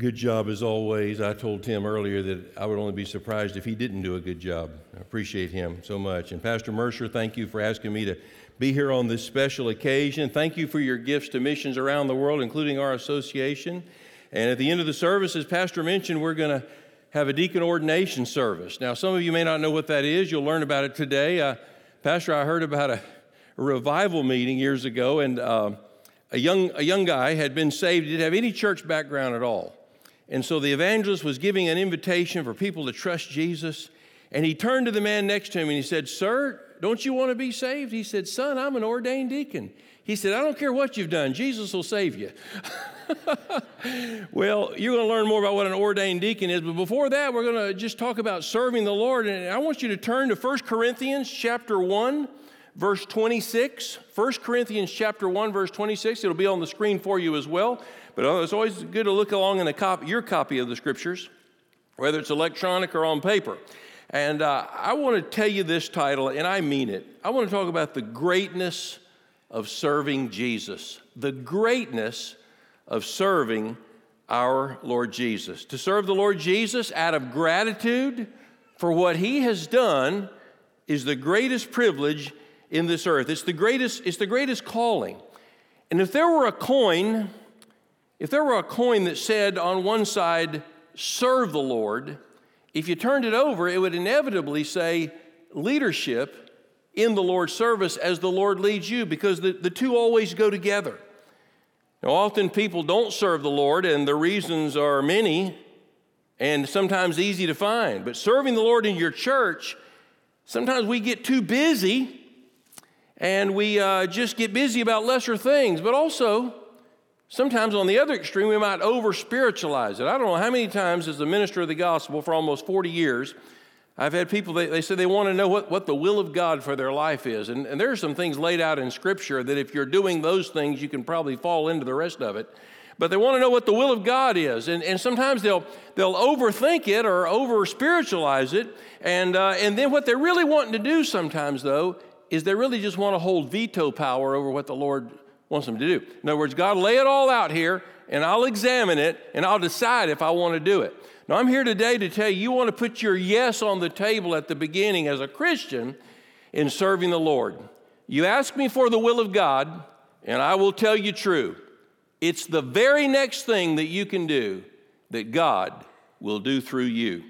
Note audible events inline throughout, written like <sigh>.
Good job as always. I told Tim earlier that I would only be surprised if he didn't do a good job. I appreciate him so much. And Pastor Mercer, thank you for asking me to be here on this special occasion. Thank you for your gifts to missions around the world, including our association. And at the end of the service, as Pastor mentioned, we're going to have a deacon ordination service. Now, some of you may not know what that is. You'll learn about it today. Uh, Pastor, I heard about a, a, revival meeting years ago, and uh, a, young, a young guy had been saved. He didn't have any church background at all. And so the evangelist was giving an invitation for people to trust Jesus. And he turned to the man next to him and he said, Sir, don't you want to be saved? He said, Son, I'm an ordained deacon. He said, I don't care what you've done, Jesus will save you. <laughs> well, you're going to learn more about what an ordained deacon is, but before that, we're going to just talk about serving the Lord. And I want you to turn to 1 Corinthians chapter 1, verse 26. 1 Corinthians chapter 1, verse 26. It'll be on the screen for you as well. But uh, it's always good to look along in a copy, your copy of the scriptures, whether it's electronic or on paper. And uh, I want to tell you this title, and I mean it. I want to talk about the greatness of serving Jesus. The greatness of serving our Lord Jesus. To serve the Lord Jesus out of gratitude for what he has done is the greatest privilege in this earth. It's the greatest, it's the greatest calling. And if there were a coin if there were a coin that said on one side, serve the Lord, if you turned it over, it would inevitably say leadership in the Lord's service as the Lord leads you, because the, the two always go together. Now, often people don't serve the Lord, and the reasons are many and sometimes easy to find. But serving the Lord in your church, sometimes we get too busy and we uh, just get busy about lesser things, but also Sometimes on the other extreme, we might over spiritualize it. I don't know how many times, as a minister of the gospel for almost 40 years, I've had people, they, they say they want to know what, what the will of God for their life is. And, and there are some things laid out in Scripture that if you're doing those things, you can probably fall into the rest of it. But they want to know what the will of God is. And, and sometimes they'll, they'll overthink it or over spiritualize it. And, uh, and then what they're really wanting to do sometimes, though, is they really just want to hold veto power over what the Lord wants them to do. In other words, God, lay it all out here, and I'll examine it, and I'll decide if I want to do it. Now, I'm here today to tell you, you want to put your yes on the table at the beginning as a Christian in serving the Lord. You ask me for the will of God, and I will tell you true. It's the very next thing that you can do that God will do through you.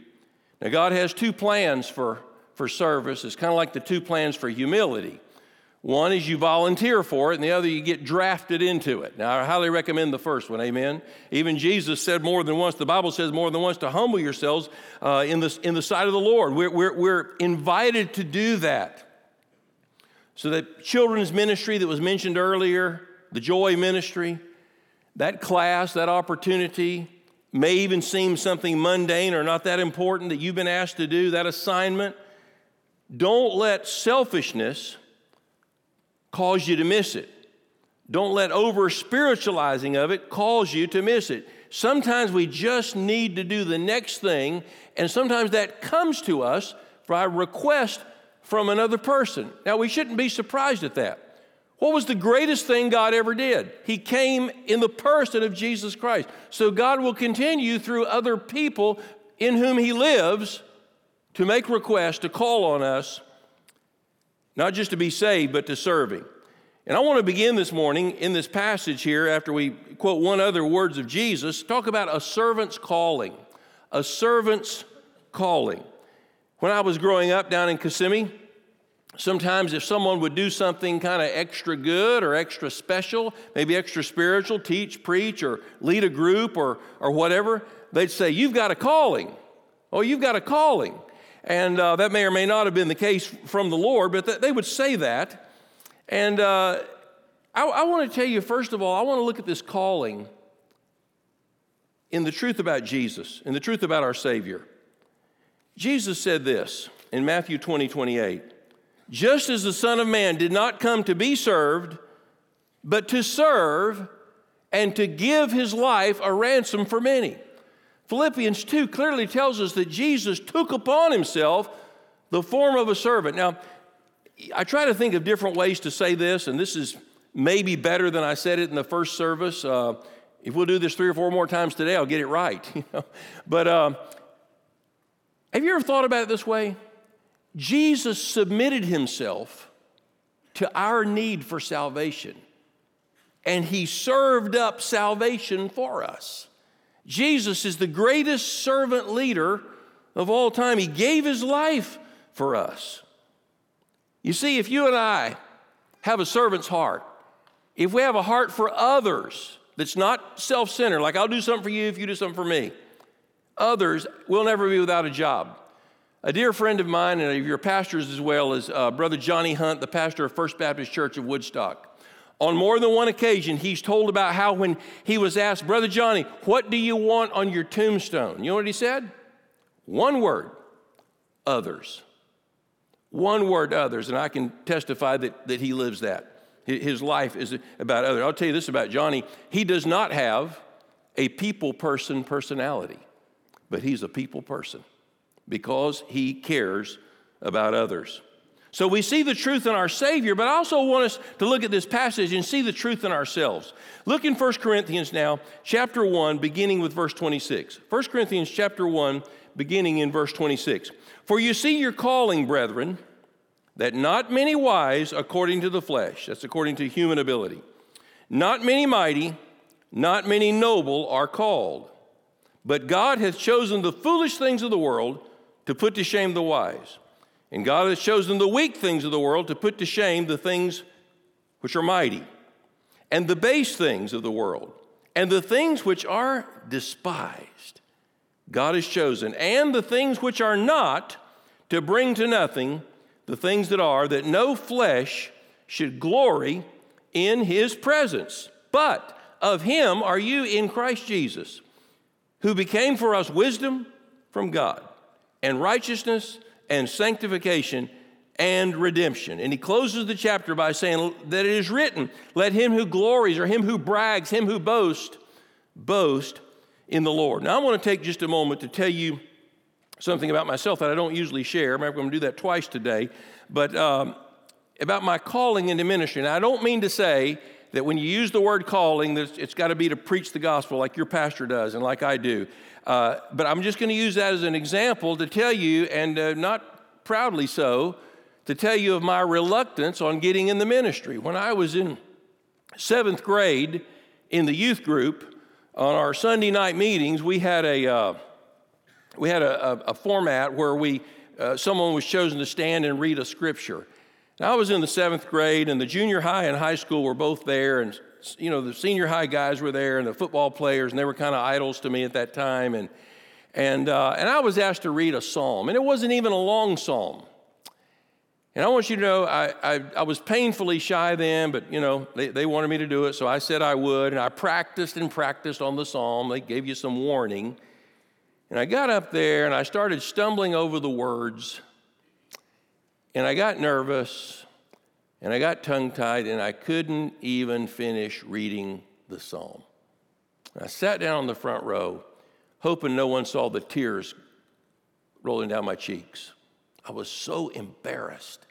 Now, God has two plans for, for service. It's kind of like the two plans for humility. One is you volunteer for it, and the other you get drafted into it. Now, I highly recommend the first one, amen. Even Jesus said more than once, the Bible says more than once, to humble yourselves uh, in, the, in the sight of the Lord. We're, we're, we're invited to do that. So, that children's ministry that was mentioned earlier, the joy ministry, that class, that opportunity, may even seem something mundane or not that important that you've been asked to do, that assignment. Don't let selfishness cause you to miss it. Don't let over spiritualizing of it cause you to miss it. Sometimes we just need to do the next thing, and sometimes that comes to us by request from another person. Now, we shouldn't be surprised at that. What was the greatest thing God ever did? He came in the person of Jesus Christ. So God will continue through other people in whom He lives to make requests, to call on us not just to be saved, but to serve Him. And I want to begin this morning in this passage here, after we quote one other words of Jesus, talk about a servant's calling. A servant's calling. When I was growing up down in Kissimmee, sometimes if someone would do something kind of extra good or extra special, maybe extra spiritual, teach, preach, or lead a group or, or whatever, they'd say, You've got a calling. Oh, you've got a calling. And uh, that may or may not have been the case from the Lord, but th- they would say that. And uh, I, I want to tell you, first of all, I want to look at this calling in the truth about Jesus, in the truth about our Savior. Jesus said this in Matthew 20, 28 Just as the Son of Man did not come to be served, but to serve and to give his life a ransom for many. Philippians 2 clearly tells us that Jesus took upon himself the form of a servant. Now, I try to think of different ways to say this, and this is maybe better than I said it in the first service. Uh, if we'll do this three or four more times today, I'll get it right. <laughs> You know? But um, have you ever thought about it this way? Jesus submitted himself to our need for salvation, and he served up salvation for us. Jesus is the greatest servant leader of all time. He gave his life for us. You see, if you and I have a servant's heart, if we have a heart for others that's not self centered, like I'll do something for you if you do something for me, others will never be without a job. A dear friend of mine, and of your pastors as well, is uh, Brother Johnny Hunt, the pastor of First Baptist Church of Woodstock. On more than one occasion, he's told about how when he was asked, Brother Johnny, what do you want on your tombstone? You know what he said? One word others. One word others. And I can testify that, that he lives that. His life is about others. I'll tell you this about Johnny he does not have a people person personality, but he's a people person because he cares about others. So we see the truth in our Savior, but I also want us to look at this passage and see the truth in ourselves. Look in 1 Corinthians now, chapter 1, beginning with verse 26. 1 Corinthians chapter 1, beginning in verse 26. For you see your calling, brethren, that not many wise according to the flesh, that's according to human ability, not many mighty, not many noble are called. But God hath chosen the foolish things of the world to put to shame the wise. And God has chosen the weak things of the world to put to shame the things which are mighty, and the base things of the world, and the things which are despised. God has chosen, and the things which are not, to bring to nothing the things that are, that no flesh should glory in his presence. But of him are you in Christ Jesus, who became for us wisdom from God, and righteousness and sanctification and redemption. And he closes the chapter by saying that it is written, let him who glories or him who brags, him who boasts, boast in the Lord. Now I want to take just a moment to tell you something about myself that I don't usually share. I'm going to do that twice today, but um, about my calling into ministry. And I don't mean to say that when you use the word calling, it's got to be to preach the gospel like your pastor does and like I do. Uh, but I'm just going to use that as an example to tell you, and uh, not proudly so, to tell you of my reluctance on getting in the ministry. When I was in seventh grade in the youth group, on our Sunday night meetings, we had a uh, we had a, a, a, format where we uh, someone was chosen to stand and read a scripture. I was in the seventh grade, and the junior high and high school were both there, and you know, the senior high guys were there and the football players, and they were kind of idols to me at that time. And, and, uh, and I was asked to read a psalm, and it wasn't even a long psalm. And I want you to know, I, I, I, was painfully shy then, but you know, they, they wanted me to do it, so I said I would. And I practiced and practiced on the psalm. They gave you some warning. And I got up there and I started stumbling over the words. And I got nervous and I got tongue tied and I couldn't even finish reading the psalm. I sat down on the front row, hoping no one saw the tears rolling down my cheeks. I was so embarrassed.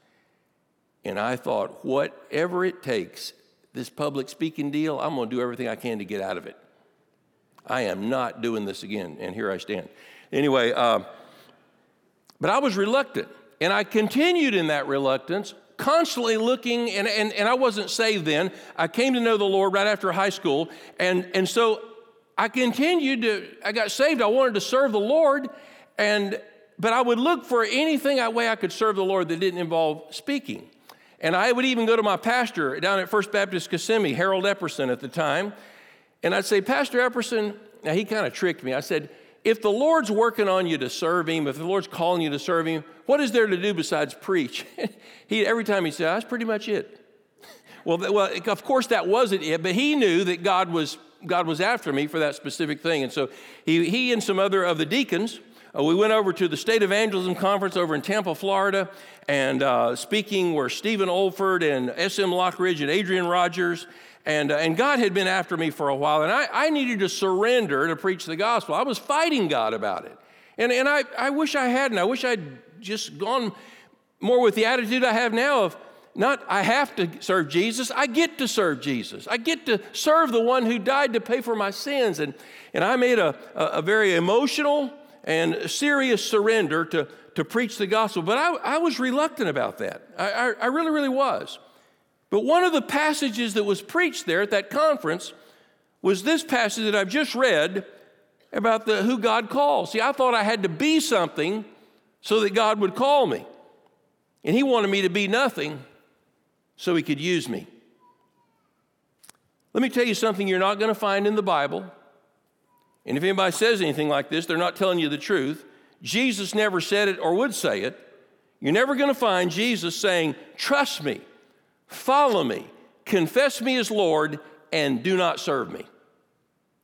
And I thought, whatever it takes, this public speaking deal, I'm going to do everything I can to get out of it. I am not doing this again. And here I stand. Anyway, uh, but I was reluctant. And I continued in that reluctance constantly looking, and, and, and I wasn't saved then. I came to know the Lord right after high school. And, and so I continued to, I got saved. I wanted to serve the Lord. And, but I would look for anything that way I could serve the Lord that didn't involve speaking. And I would even go to my pastor down at First Baptist Kissimmee, Harold Epperson at the time, and I'd say, Pastor Epperson, now he kind of tricked me. I said, if the Lord's working on you to serve Him, if the Lord's calling you to serve Him, what is there to do besides preach? <laughs> he, every time he said, that's pretty much it. <laughs> well, well, of course that wasn't it, but he knew that God was, God was after me for that specific thing. And so he, he and some other of the deacons, uh, we went over to the State Evangelism Conference over in Tampa, Florida, and uh, speaking were Stephen Olford and S.M. Lockridge and Adrian Rogers. And, uh, and God had been after me for a while, and I, I needed to surrender to preach the gospel. I was fighting God about it. And, and I, I wish I hadn't. I wish I'd just gone more with the attitude I have now of, not I have to serve Jesus, I get to serve Jesus. I get to serve the one who died to pay for my sins. And, and I made a, a, a very emotional and serious surrender to, to preach the gospel. But I, I was reluctant about that. I, I, I really, really was. But one of the passages that was preached there at that conference was this passage that I've just read about the, who God calls. See, I thought I had to be something so that God would call me. And He wanted me to be nothing so He could use me. Let me tell you something you're not going to find in the Bible. And if anybody says anything like this, they're not telling you the truth. Jesus never said it or would say it. You're never going to find Jesus saying, Trust me, follow me, confess me as Lord, and do not serve me.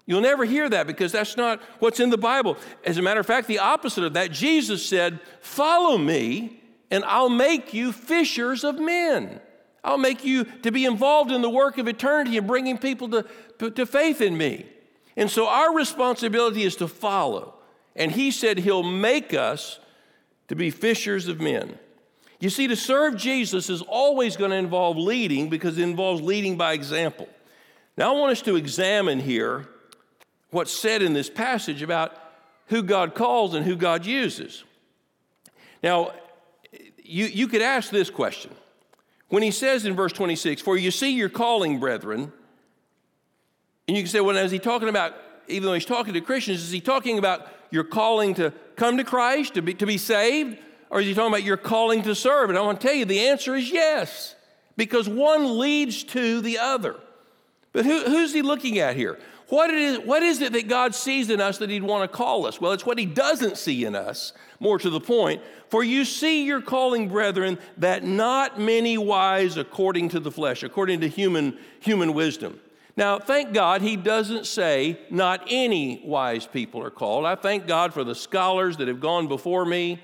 You'll never hear that because that's not what's in the Bible. As a matter of fact, the opposite of that, Jesus said, Follow me, and I'll make you fishers of men. I'll make you to be involved in the work of eternity and bringing people to, to faith in me. And so our responsibility is to follow. And he said he'll make us to be fishers of men. You see, to serve Jesus is always going to involve leading because it involves leading by example. Now, I want us to examine here what's said in this passage about who God calls and who God uses. Now, you, you could ask this question. When he says in verse 26, For you see your calling, brethren, and you can say, well, is he talking about, even though he's talking to Christians, is he talking about your calling to come to Christ, to be, to be saved? Or is he talking about your calling to serve? And I want to tell you the answer is yes, because one leads to the other. But who, who's he looking at here? What, is it that God sees in us that he'd want to call us? Well, it's what he doesn't see in us, more to the point. For you see your calling, brethren, that not many wise according to the flesh, according to human, human wisdom. Now, thank God he doesn't say not any wise people are called. I thank God for the scholars that have gone before me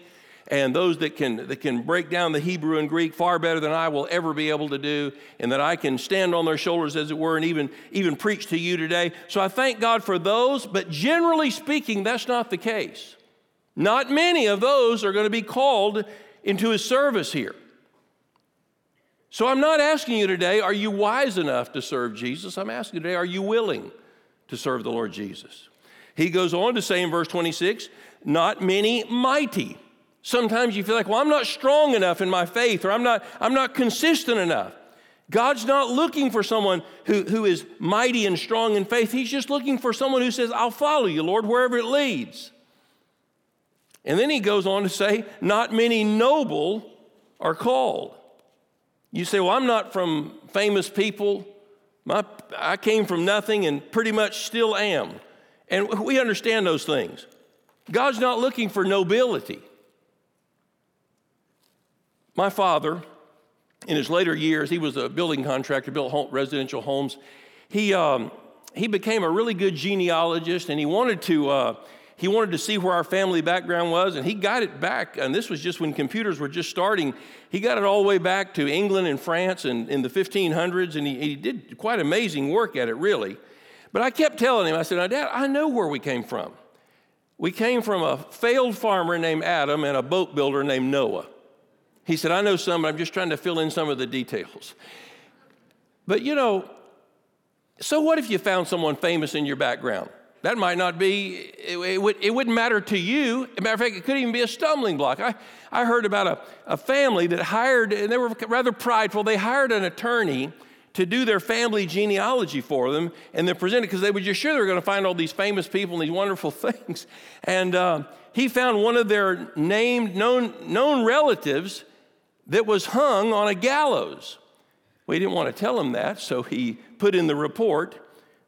and those that can, that can break down the Hebrew and Greek far better than I will ever be able to do, and that I can stand on their shoulders, as it were, and even, even preach to you today. So I thank God for those, but generally speaking, that's not the case. Not many of those are going to be called into his service here. So I'm not asking you today, are you wise enough to serve Jesus? I'm asking you today, are you willing to serve the Lord Jesus? He goes on to say in verse 26, not many mighty. Sometimes you feel like, well, I'm not strong enough in my faith, or I'm not, I'm not consistent enough. God's not looking for someone who, who is mighty and strong in faith. He's just looking for someone who says, I'll follow you, Lord, wherever it leads. And then he goes on to say, not many noble are called. You say, Well, I'm not from famous people. My, I came from nothing and pretty much still am. And we understand those things. God's not looking for nobility. My father, in his later years, he was a building contractor, built home, residential homes. He, um, he became a really good genealogist and he wanted to. Uh, he wanted to see where our family background was, and he got it back. And this was just when computers were just starting. He got it all the way back to England and France and in the 1500s, and he, he did quite amazing work at it, really. But I kept telling him, I said, now, Dad, I know where we came from. We came from a failed farmer named Adam and a boat builder named Noah. He said, I know some, but I'm just trying to fill in some of the details. But you know, so what if you found someone famous in your background? That might not be, it, it, would, it wouldn't matter to you. As a matter of fact, it could even be a stumbling block. I, I heard about a, a family that hired, and they were rather prideful, they hired an attorney to do their family genealogy for them and then present it because they were just sure they were going to find all these famous people and these wonderful <laughs> things. And uh, he found one of their named, known, known relatives that was hung on a gallows. He didn't want to tell him that, so he put in the report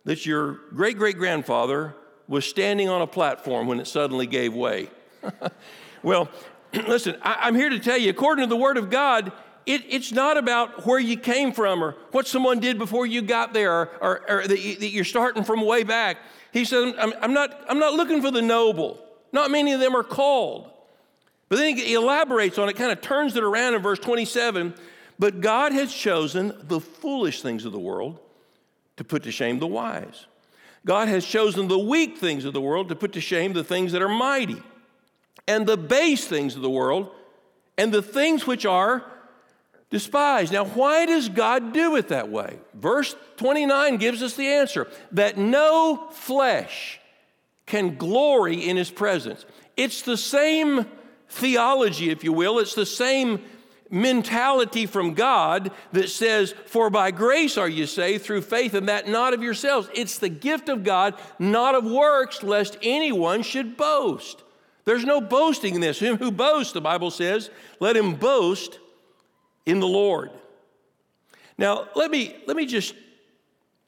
that your great great grandfather was standing on a platform when it suddenly gave way. <laughs> well, <clears throat> listen, I, am here to tell you, according to the Word of God, it, it's not about where you came from or what someone did before you got there or, or, or that, you, that, you're starting from way back. He said, I'm, I'm, not, I'm not looking for the noble. Not many of them are called. But then he elaborates on it, kind of turns it around in verse 27. But God has chosen the foolish things of the world to put to shame the wise. God has chosen the weak things of the world to put to shame the things that are mighty, and the base things of the world, and the things which are despised. Now, why does God do it that way? Verse 29 gives us the answer that no flesh can glory in his presence. It's the same theology, if you will, it's the same mentality from God that says, For by grace are you saved through faith, and that not of yourselves. It's the gift of God, not of works, lest anyone should boast. There's no boasting in this. Him who boasts, the Bible says, let him boast in the Lord. Now, let me, let me just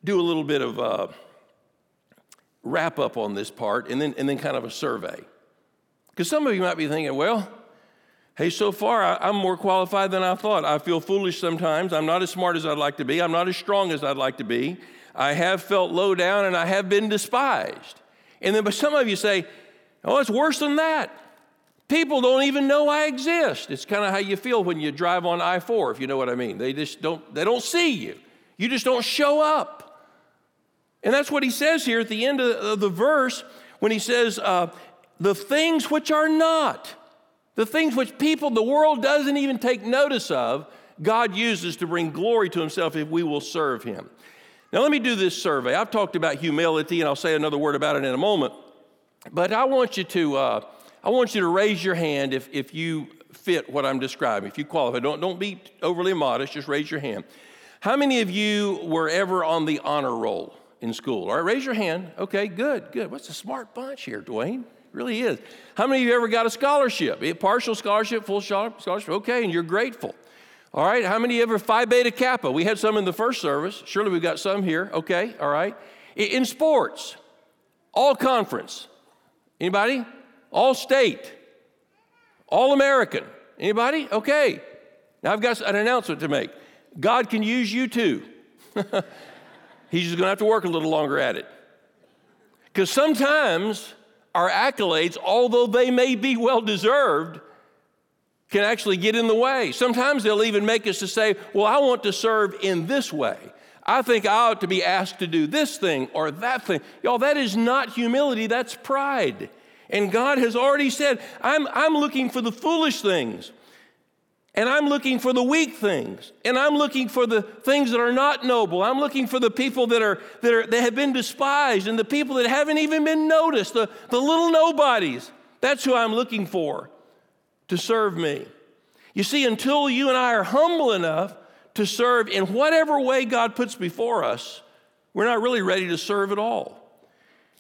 do a little bit of uh, wrap up on this part and then, and then kind of a survey. Because some of you might be thinking, well, hey, so far I, am more qualified than I thought. I feel foolish sometimes. I'm not as smart as I'd like to be. I'm not as strong as I'd like to be. I have felt low down and I have been despised. And then, but some of you say, oh, it's worse than that. People don't even know I exist. It's kind of how you feel when you drive on I 4, if you know what I mean. They just don't, they don't see you. You just don't show up. And that's what he says here at the end of the verse when he says, uh, the things which are not, the things which people, the world doesn't even take notice of, God uses to bring glory to himself if we will serve him. Now, let me do this survey. I've talked about humility, and I'll say another word about it in a moment. But I want you to, uh, I want you to raise your hand if, if you fit what I'm describing, if you qualify. Don't, don't be overly modest, just raise your hand. How many of you were ever on the honor roll in school? All right, raise your hand. Okay, good, good. What's a smart bunch here, Dwayne? Really is. How many of you ever got a scholarship? A partial scholarship, full scholarship? Okay, and you're grateful. All right, how many ever Phi Beta Kappa? We had some in the first service. Surely we've got some here. Okay, all right. In sports, all conference. Anybody? All state, all American. Anybody? Okay. Now I've got an announcement to make. God can use you too. <laughs> He's just going to have to work a little longer at it. Because sometimes our accolades, although they may be well deserved, can actually get in the way. Sometimes they'll even make us to say, Well, I want to serve in this way. I think I ought to be asked to do this thing or that thing. Y'all, that is not humility, that's pride. And God has already said, I'm, I'm looking for the foolish things. And I'm looking for the weak things. And I'm looking for the things that are not noble. I'm looking for the people that are that are that have been despised and the people that haven't even been noticed, the, the little nobodies. That's who I'm looking for to serve me. You see, until you and I are humble enough to serve in whatever way God puts before us, we're not really ready to serve at all.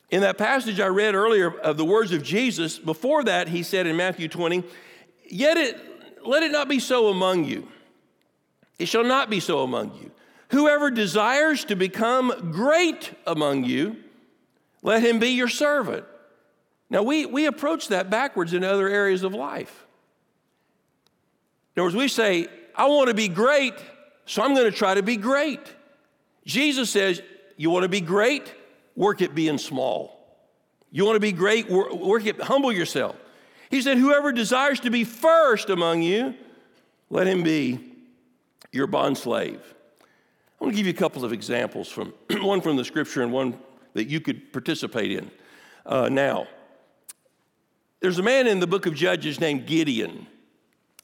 In that passage I read earlier of the words of Jesus, before that, he said in Matthew 20, Yet it, let it not be so among you. It shall not be so among you. Whoever desires to become great among you, let him be your servant. Now, we, we approach that backwards in other areas of life. In other words, we say, I want to be great, so I'm going to try to be great. Jesus says, You want to be great? work at being small. You want to be great, work at humble yourself. He said, Whoever desires to be first among you, let him be your bond slave. I want to give you a couple of examples from <clears throat> one from the scripture and one that you could participate in uh, now. There's a man in the book of Judges named Gideon.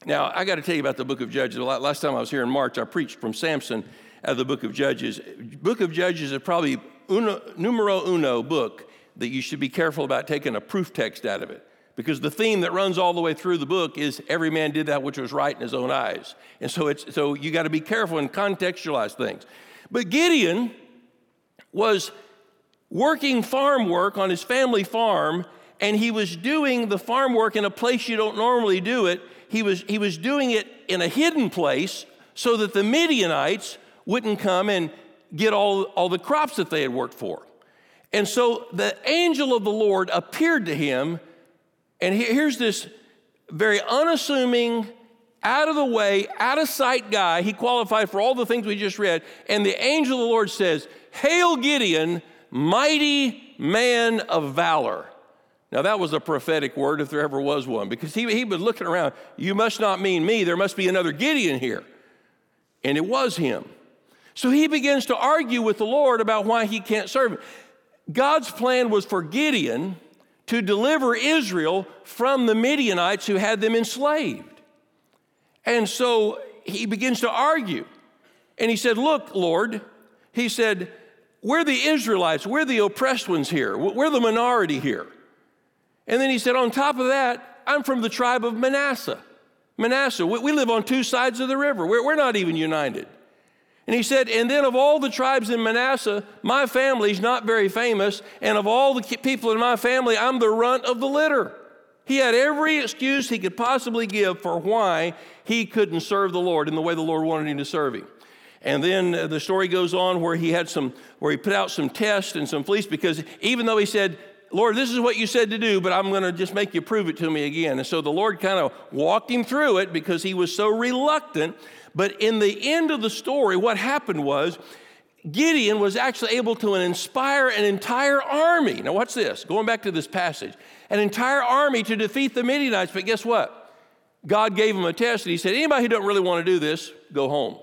Now, I got to tell you about the book of Judges. Last time I was here in March, I preached from Samson out of the book of Judges. Book of Judges is probably uno, numero uno book that you should be careful about taking a proof text out of it. Because the theme that runs all the way through the book is every man did that which was right in his own eyes. And so it's so you got to be careful and contextualize things. But Gideon was working farm work on his family farm, and he was doing the farm work in a place you don't normally do it. He was, he was doing it in a hidden place so that the Midianites wouldn't come and get all, all the crops that they had worked for. And so the angel of the Lord appeared to him, and here's this very unassuming, out of the way, out of sight guy. He qualified for all the things we just read. And the angel of the Lord says, Hail Gideon, mighty man of valor. Now, that was a prophetic word if there ever was one, because he, he was looking around. You must not mean me. There must be another Gideon here. And it was him. So he begins to argue with the Lord about why he can't serve him. God's plan was for Gideon to deliver Israel from the Midianites who had them enslaved. And so he begins to argue. And he said, Look, Lord, he said, we're the Israelites, we're the oppressed ones here, we're the minority here. And then he said, On top of that, I'm from the tribe of Manasseh. Manasseh, we, live on two sides of the river, we're, we're not even united. And he said, And then of all the tribes in Manasseh, my family's not very famous, and of all the people in my family, I'm the runt of the litter. He had every excuse he could possibly give for why he couldn't serve the Lord in the way the Lord wanted him to serve him. And then uh, the story goes on where he had some, where he put out some tests and some fleece because even though he said, Lord, this is what you said to do, but I'm going to just make you prove it to me again. And so the Lord kind of walked him through it because he was so reluctant. But in the end of the story, what happened was Gideon was actually able to inspire an entire army. Now, watch this, going back to this passage an entire army to defeat the Midianites. But guess what? God gave him a test and he said, Anybody who doesn't really want to do this, go home.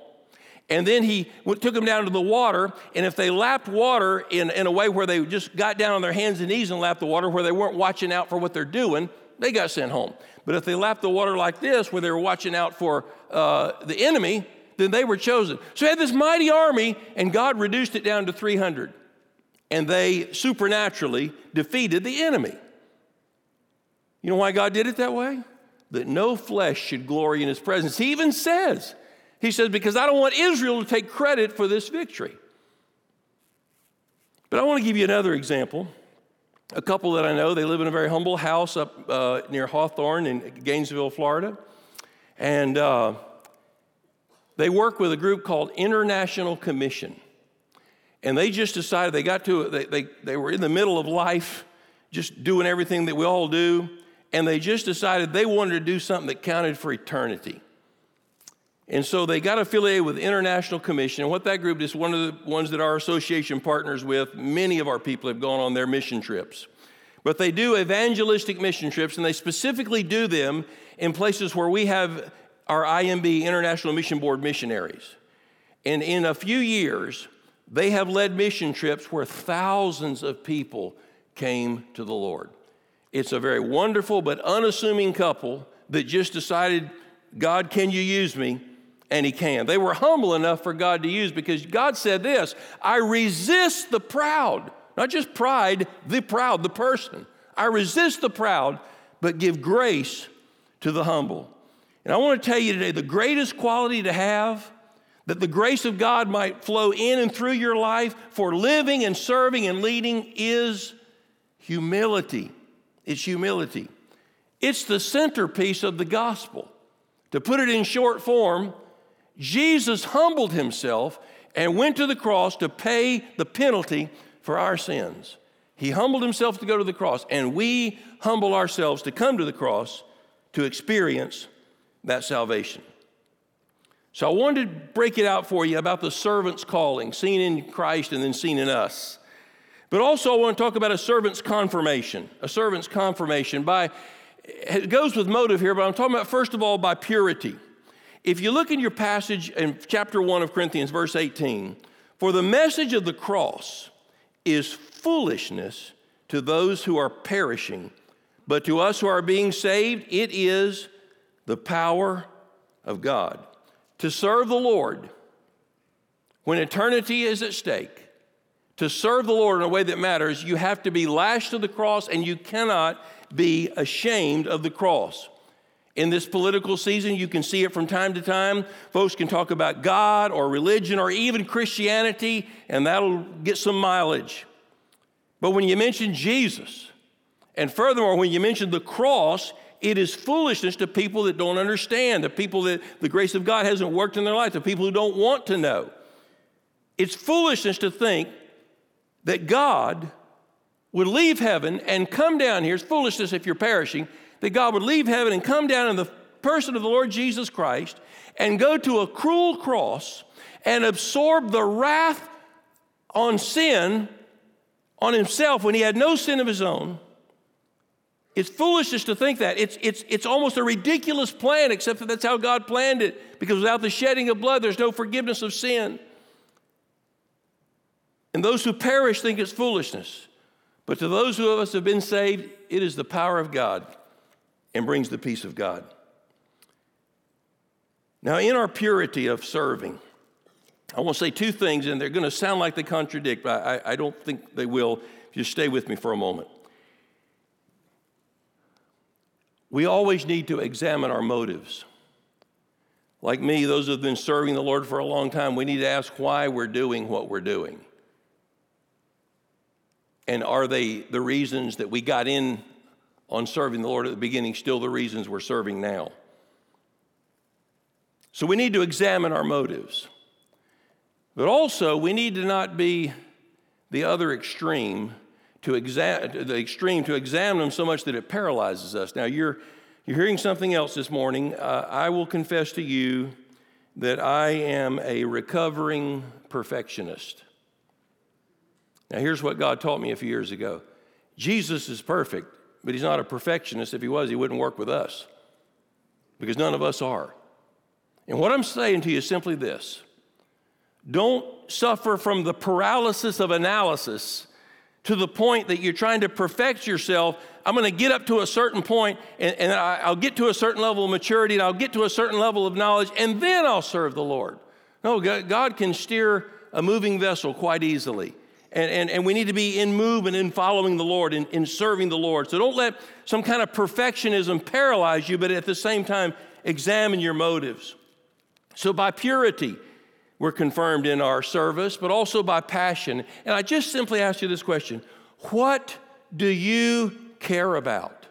And then he took them down to the water, and if they lapped water in, in a way where they just got down on their hands and knees and lapped the water, where they weren't watching out for what they're doing, they got sent home. But if they lapped the water like this, where they were watching out for uh, the enemy, then they were chosen. So he had this mighty army, and God reduced it down to 300. And they supernaturally defeated the enemy. You know why God did it that way? That no flesh should glory in his presence. He even says, He says, because I don't want Israel to take credit for this victory. But I want to give you another example. A couple that I know, they live in a very humble house up uh, near Hawthorne in Gainesville, Florida. And uh, they work with a group called International Commission. And they just decided they got to, they, they, they were in the middle of life, just doing everything that we all do and they just decided they wanted to do something that counted for eternity. And so they got affiliated with International Commission. And what that group is one of the ones that our association partners with. Many of our people have gone on their mission trips. But they do evangelistic mission trips, and they specifically do them in places where we have our IMB, International Mission Board missionaries. And in a few years, they have led mission trips where thousands of people came to the Lord. It's a very wonderful but unassuming couple that just decided, God, can you use me? And He can. They were humble enough for God to use because God said this I resist the proud, not just pride, the proud, the person. I resist the proud, but give grace to the humble. And I want to tell you today the greatest quality to have that the grace of God might flow in and through your life for living and serving and leading is humility. It's humility. It's the centerpiece of the gospel. To put it in short form, Jesus humbled himself and went to the cross to pay the penalty for our sins. He humbled himself to go to the cross, and we humble ourselves to come to the cross to experience that salvation. So I wanted to break it out for you about the servant's calling, seen in Christ and then seen in us. But also, I want to talk about a servant's confirmation. A servant's confirmation by, it goes with motive here, but I'm talking about, first of all, by purity. If you look in your passage in chapter 1 of Corinthians, verse 18, for the message of the cross is foolishness to those who are perishing, but to us who are being saved, it is the power of God. To serve the Lord when eternity is at stake to serve the Lord in a way that matters, you have to be lashed to the cross and you cannot be ashamed of the cross. In this political season, you can see it from time to time. Folks can talk about God or religion or even Christianity, and that'll get some mileage. But when you mention Jesus, and furthermore, when you mention the cross, it is foolishness to people that don't understand, to people that the grace of God hasn't worked in their life, to people who don't want to know. It's foolishness to think that God would leave heaven and come down here. It's foolishness if you're perishing, that God would leave heaven and come down in the person of the Lord Jesus Christ and go to a cruel cross and absorb the wrath on sin on himself when he had no sin of his own. It's foolishness to think that. It's, it's, it's almost a ridiculous plan, except that that's how God planned it, because without the shedding of blood, there's no forgiveness of sin. And those who perish think it's foolishness. But to those of us who have been saved, it is the power of God and brings the peace of God. Now, in our purity of serving, I want to say two things, and they're going to sound like they contradict, but I, I don't think they will. Just stay with me for a moment. We always need to examine our motives. Like me, those who have been serving the Lord for a long time, we need to ask why we're doing what we're doing. And are they the reasons that we got in on serving the Lord at the beginning still the reasons we're serving now? So we need to examine our motives. But also, we need to not be the other extreme to the extreme to examine them so much that it paralyzes us. Now, you're you're hearing something else this morning. Uh, I will confess to you that I am a recovering perfectionist. Now, here's what God taught me a few years ago Jesus is perfect, but he's not a perfectionist. If he was, he wouldn't work with us because none of us are. And what I'm saying to you is simply this don't suffer from the paralysis of analysis to the point that you're trying to perfect yourself. I'm going to get up to a certain point and, and I, will get to a certain level of maturity and I'll get to a certain level of knowledge and then I'll serve the Lord. No, God can steer a moving vessel quite easily. And, and, and we need to be in movement in following the Lord, in, in serving the Lord. So don't let some kind of perfectionism paralyze you, but at the same time, examine your motives. So by purity, we're confirmed in our service, but also by passion. And I just simply ask you this question What do you care about?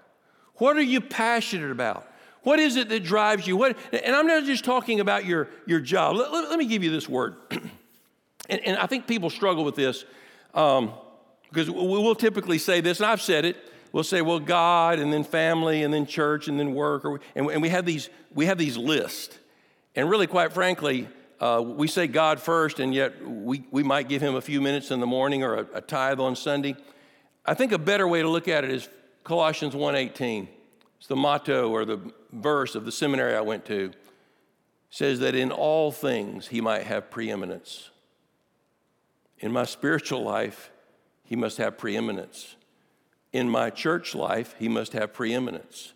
What are you passionate about? What is it that drives you? What, and I'm not just talking about your, your job. Let, let, let me give you this word. <clears throat> and, and, I think people struggle with this um, because we'll typically say this, and I've said it. We'll say, well, God, and then family, and then church, and then work. Or, and, we, have these, we have these lists. And really, quite frankly, uh, we say God first, and yet we, we might give him a few minutes in the morning or a, a tithe on Sunday. I think a better way to look at it is Colossians 1.18. It's the motto or the verse of the seminary I went to. It says that in all things he might have preeminence. In my spiritual life, he must have preeminence. In my church life, he must have preeminence.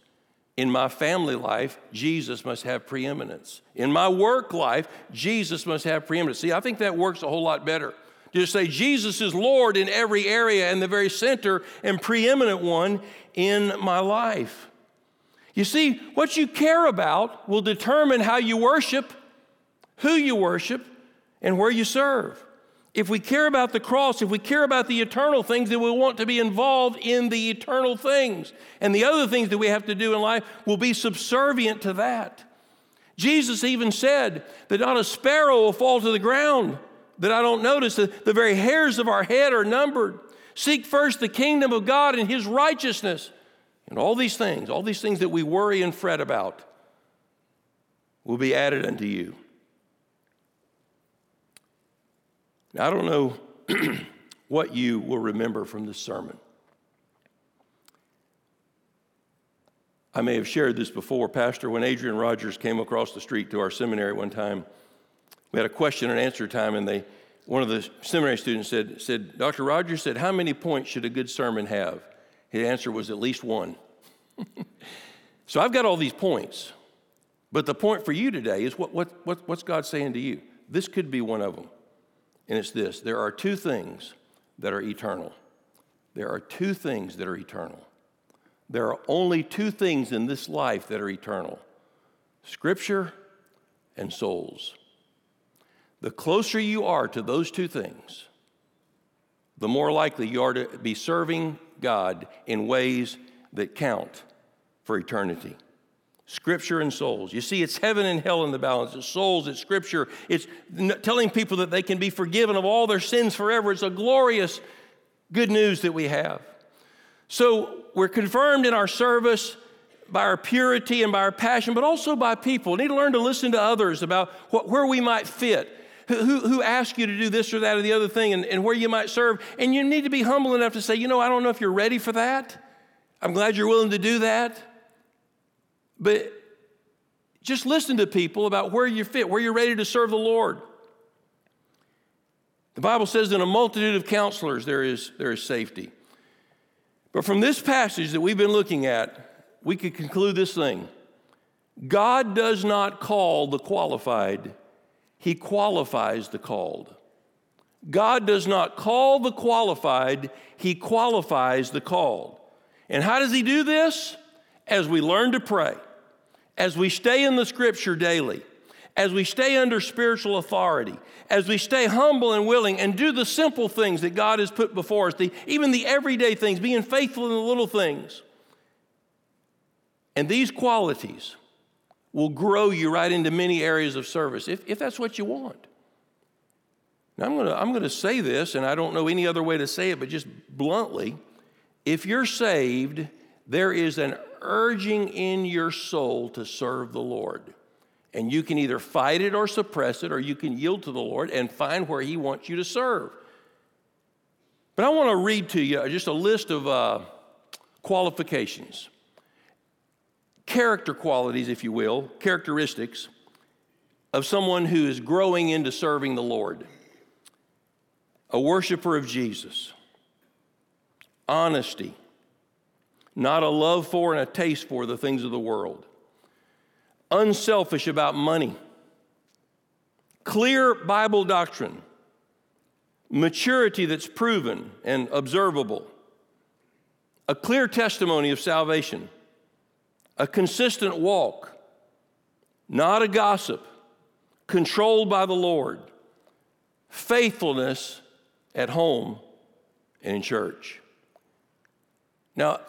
In my family life, Jesus must have preeminence. In my work life, Jesus must have preeminence. See, I think that works a whole lot better. Just say Jesus is Lord in every area and the very center and preeminent one in my life. You see, what you care about will determine how you worship, who you worship, and where you serve. If we care about the cross, if we care about the eternal things, then we want to be involved in the eternal things. And the other things that we have to do in life will be subservient to that. Jesus even said that not a sparrow will fall to the ground that I don't notice. that the very hairs of our head are numbered. Seek first the kingdom of God and his righteousness. And all these things, all these things that we worry and fret about, will be added unto you. Now, I don't know <clears throat> what you will remember from this sermon. I may have shared this before, Pastor. When Adrian Rogers came across the street to our seminary one time, we had a question and answer time, and they, one of the seminary students said, said, Dr. Rogers said, How many points should a good sermon have? His answer was at least one. <laughs> so I've got all these points. But the point for you today is what, what, what, what's God saying to you? This could be one of them. And it's this there are two things that are eternal. There are two things that are eternal. There are only two things in this life that are eternal Scripture and souls. The closer you are to those two things, the more likely you are to be serving God in ways that count for eternity. Scripture and souls. You see, it's heaven and hell in the balance. It's souls, it's Scripture. It's telling people that they can be forgiven of all their sins forever. It's a glorious good news that we have. So we're confirmed in our service by our purity and by our passion, but also by people. We need to learn to listen to others about what, where we might fit. Who, who ask you to do this or that or the other thing and, and where you might serve. And you need to be humble enough to say, you know, I don't know if you're ready for that. I'm glad you're willing to do that. But just listen to people about where you fit, where you're ready to serve the Lord. The Bible says, in a multitude of counselors, there is, there is safety. But from this passage that we've been looking at, we could conclude this thing God does not call the qualified, He qualifies the called. God does not call the qualified, He qualifies the called. And how does He do this? As we learn to pray, as we stay in the scripture daily, as we stay under spiritual authority, as we stay humble and willing and do the simple things that God has put before us, the, even the everyday things, being faithful in the little things. And these qualities will grow you right into many areas of service if, if that's what you want. Now, I'm going to I'm going to say this, and I don't know any other way to say it, but just bluntly if you're saved, there is an urging in your soul to serve the Lord. And you can either fight it or suppress it, or you can yield to the Lord and find where He wants you to serve. But I want to read to you just a list of uh, qualifications, character qualities, if you will, characteristics of someone who is growing into serving the Lord. A worshiper of Jesus, honesty, not a love for and a taste for the things of the world. Unselfish about money, clear Bible doctrine, maturity that's proven and observable, a clear testimony of salvation, a consistent walk, not a gossip, controlled by the Lord, faithfulness at home and in church. Now,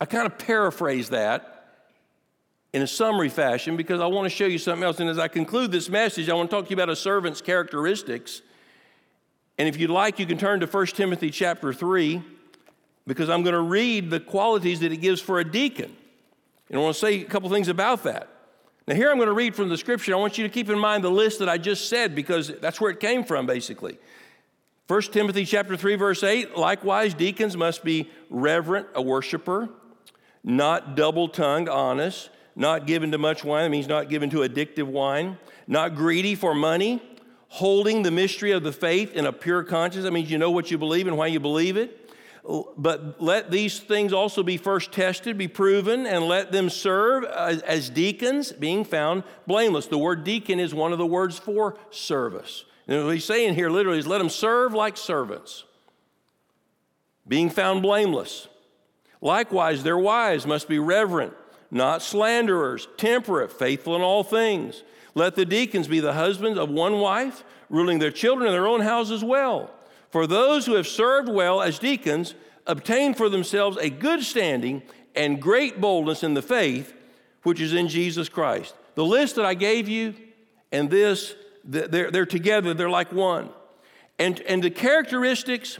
I kind of paraphrase that in a summary fashion because I want to show you something else. And as I conclude this message, I want to talk to you about a servant's characteristics. And if you'd like, you can turn to 1 Timothy chapter 3 because I'm going to read the qualities that it gives for a deacon. And I want to say a couple things about that. Now, here I'm going to read from the scripture. I want you to keep in mind the list that I just said because that's where it came from, basically. 1 Timothy chapter 3, verse 8, likewise, deacons must be reverent, a worshiper, not double tongued, honest not given to much wine, that means not given to addictive wine, not greedy for money, holding the mystery of the faith in a pure conscience, that means you know what you believe and why you believe it. But let these things also be first tested, be proven, and let them serve as, as deacons, being found blameless. The word deacon is one of the words for service. And what he's saying here literally is let them serve like servants, being found blameless. Likewise, their wives must be reverent not slanderers, temperate, faithful in all things. Let the deacons be the husbands of one wife, ruling their children in their own house as well. For those who have served well as deacons obtain for themselves a good standing and great boldness in the faith which is in Jesus Christ. The list that I gave you and this, they're, they're together, they're like one. And, and the characteristics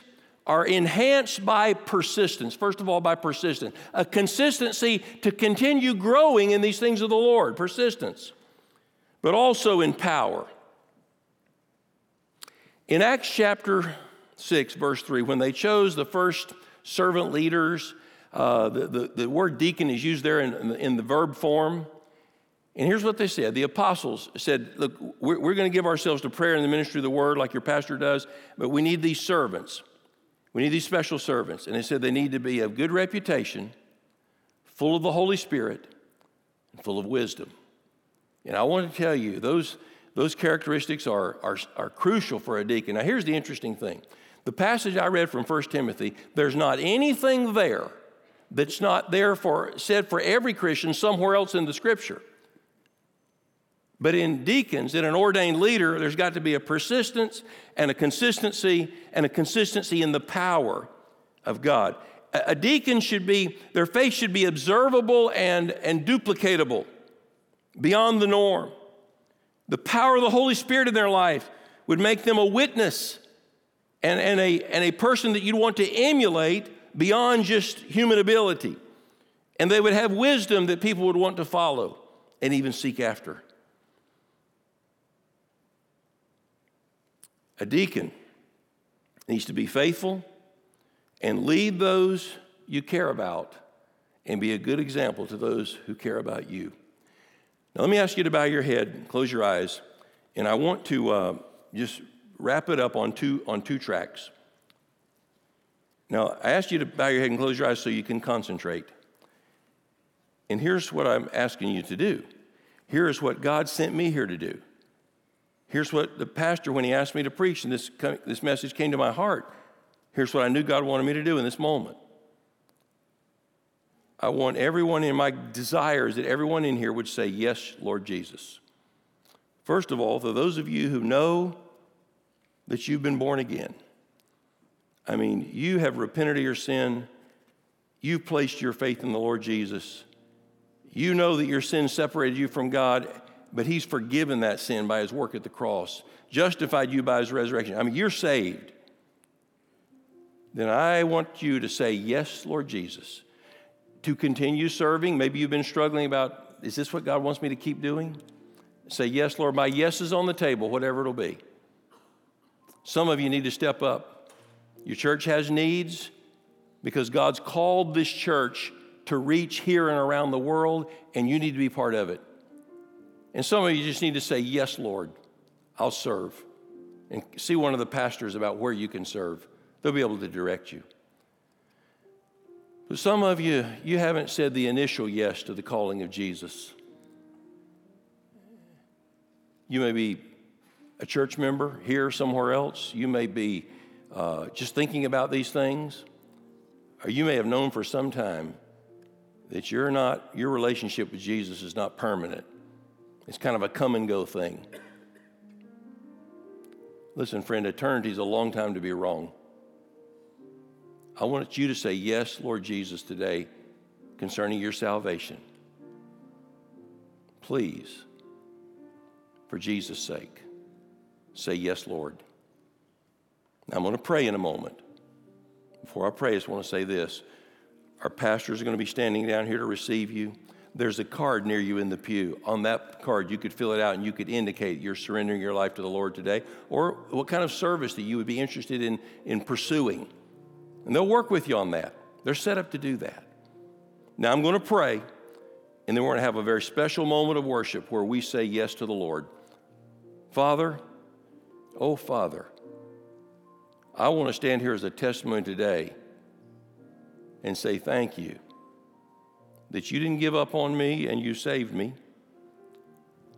are enhanced by persistence. First of all, by persistence, a consistency to continue growing in these things of the Lord, persistence, but also in power. In Acts chapter 6, verse 3, when they chose the first servant leaders, uh, the, the, the, word deacon is used there in, in, the, in the verb form. And here's what they said the apostles said, Look, we're, we're going to give ourselves to prayer in the ministry of the word like your pastor does, but we need these servants. We need these special servants. And they said they need to be of good reputation, full of the Holy Spirit, and full of wisdom. And I want to tell you, those, those characteristics are, are, are crucial for a deacon. Now, here's the interesting thing the passage I read from 1 Timothy, there's not anything there that's not there for said for every Christian somewhere else in the scripture. But in deacons, in an ordained leader, there's got to be a persistence and a consistency and a consistency in the power of God. A, deacon should be, their faith should be observable and, and duplicatable beyond the norm. The power of the Holy Spirit in their life would make them a witness and, and, a, and a person that you'd want to emulate beyond just human ability. And they would have wisdom that people would want to follow and even seek after. A deacon needs to be faithful and lead those you care about and be a good example to those who care about you. Now, let me ask you to bow your head, close your eyes, and I want to uh, just wrap it up on two, on two tracks. Now, I asked you to bow your head and close your eyes so you can concentrate. And here's what I'm asking you to do Here is what God sent me here to do. Here's what the pastor, when he asked me to preach, and this, this message came to my heart. Here's what I knew God wanted me to do in this moment. I want everyone in my desires that everyone in here would say, Yes, Lord Jesus. First of all, for those of you who know that you've been born again, I mean, you have repented of your sin, you've placed your faith in the Lord Jesus, you know that your sin separated you from God, but He's forgiven that sin by His work at the cross, justified you by His resurrection. I mean, you're saved. Then I want you to say, Yes, Lord Jesus to continue serving. Maybe you've been struggling about, is this what God wants me to keep doing? Say, yes, Lord, my yes is on the table, whatever it'll be. Some of you need to step up. Your church has needs because God's called this church to reach here and around the world, and you need to be part of it. And some of you just need to say, Yes, Lord, I'll serve. And see one of the pastors about where you can serve. They'll be able to direct you. But some of you, you haven't said the initial yes to the calling of Jesus. You may be a church member here somewhere else. You may be uh, just thinking about these things. Or you may have known for some time that you're not, your relationship with Jesus is not permanent. It's kind of a come and go thing. Listen, friend, eternity is a long time to be wrong. I want you to say, Yes, Lord Jesus, today concerning your salvation. Please, for Jesus' sake, say, Yes, Lord. Now, I'm going to pray in a moment. Before I pray, I just want to say this. Our pastors are going to be standing down here to receive you. There's a card near you in the pew. On that card, you could fill it out and you could indicate you're surrendering your life to the Lord today or what kind of service that you would be interested in, in pursuing. And they'll work with you on that. They're set up to do that. Now I'm going to pray, and then we're going to have a very special moment of worship where we say yes to the Lord. Father, oh Father, I want to stand here as a testimony today and say thank you that you didn't give up on me and you saved me,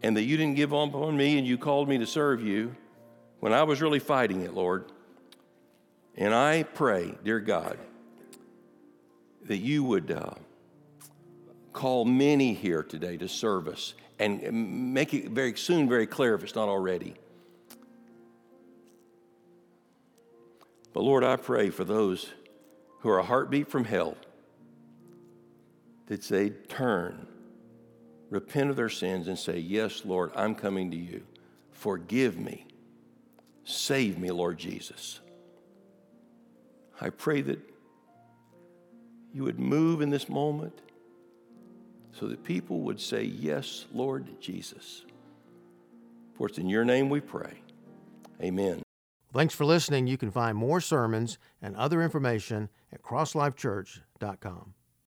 and that you didn't give up on me and you called me to serve you when I was really fighting it, Lord. And I pray, dear God, that you would uh, call many here today to service and make it very soon very clear if it's not already. But Lord, I pray for those who are a heartbeat from hell that they turn, repent of their sins, and say, Yes, Lord, I'm coming to you. Forgive me. Save me, Lord Jesus. I pray that you would move in this moment so that people would say, Yes, Lord Jesus. For it's in your name we pray. Amen. Thanks for listening. You can find more sermons and other information at crosslifechurch.com.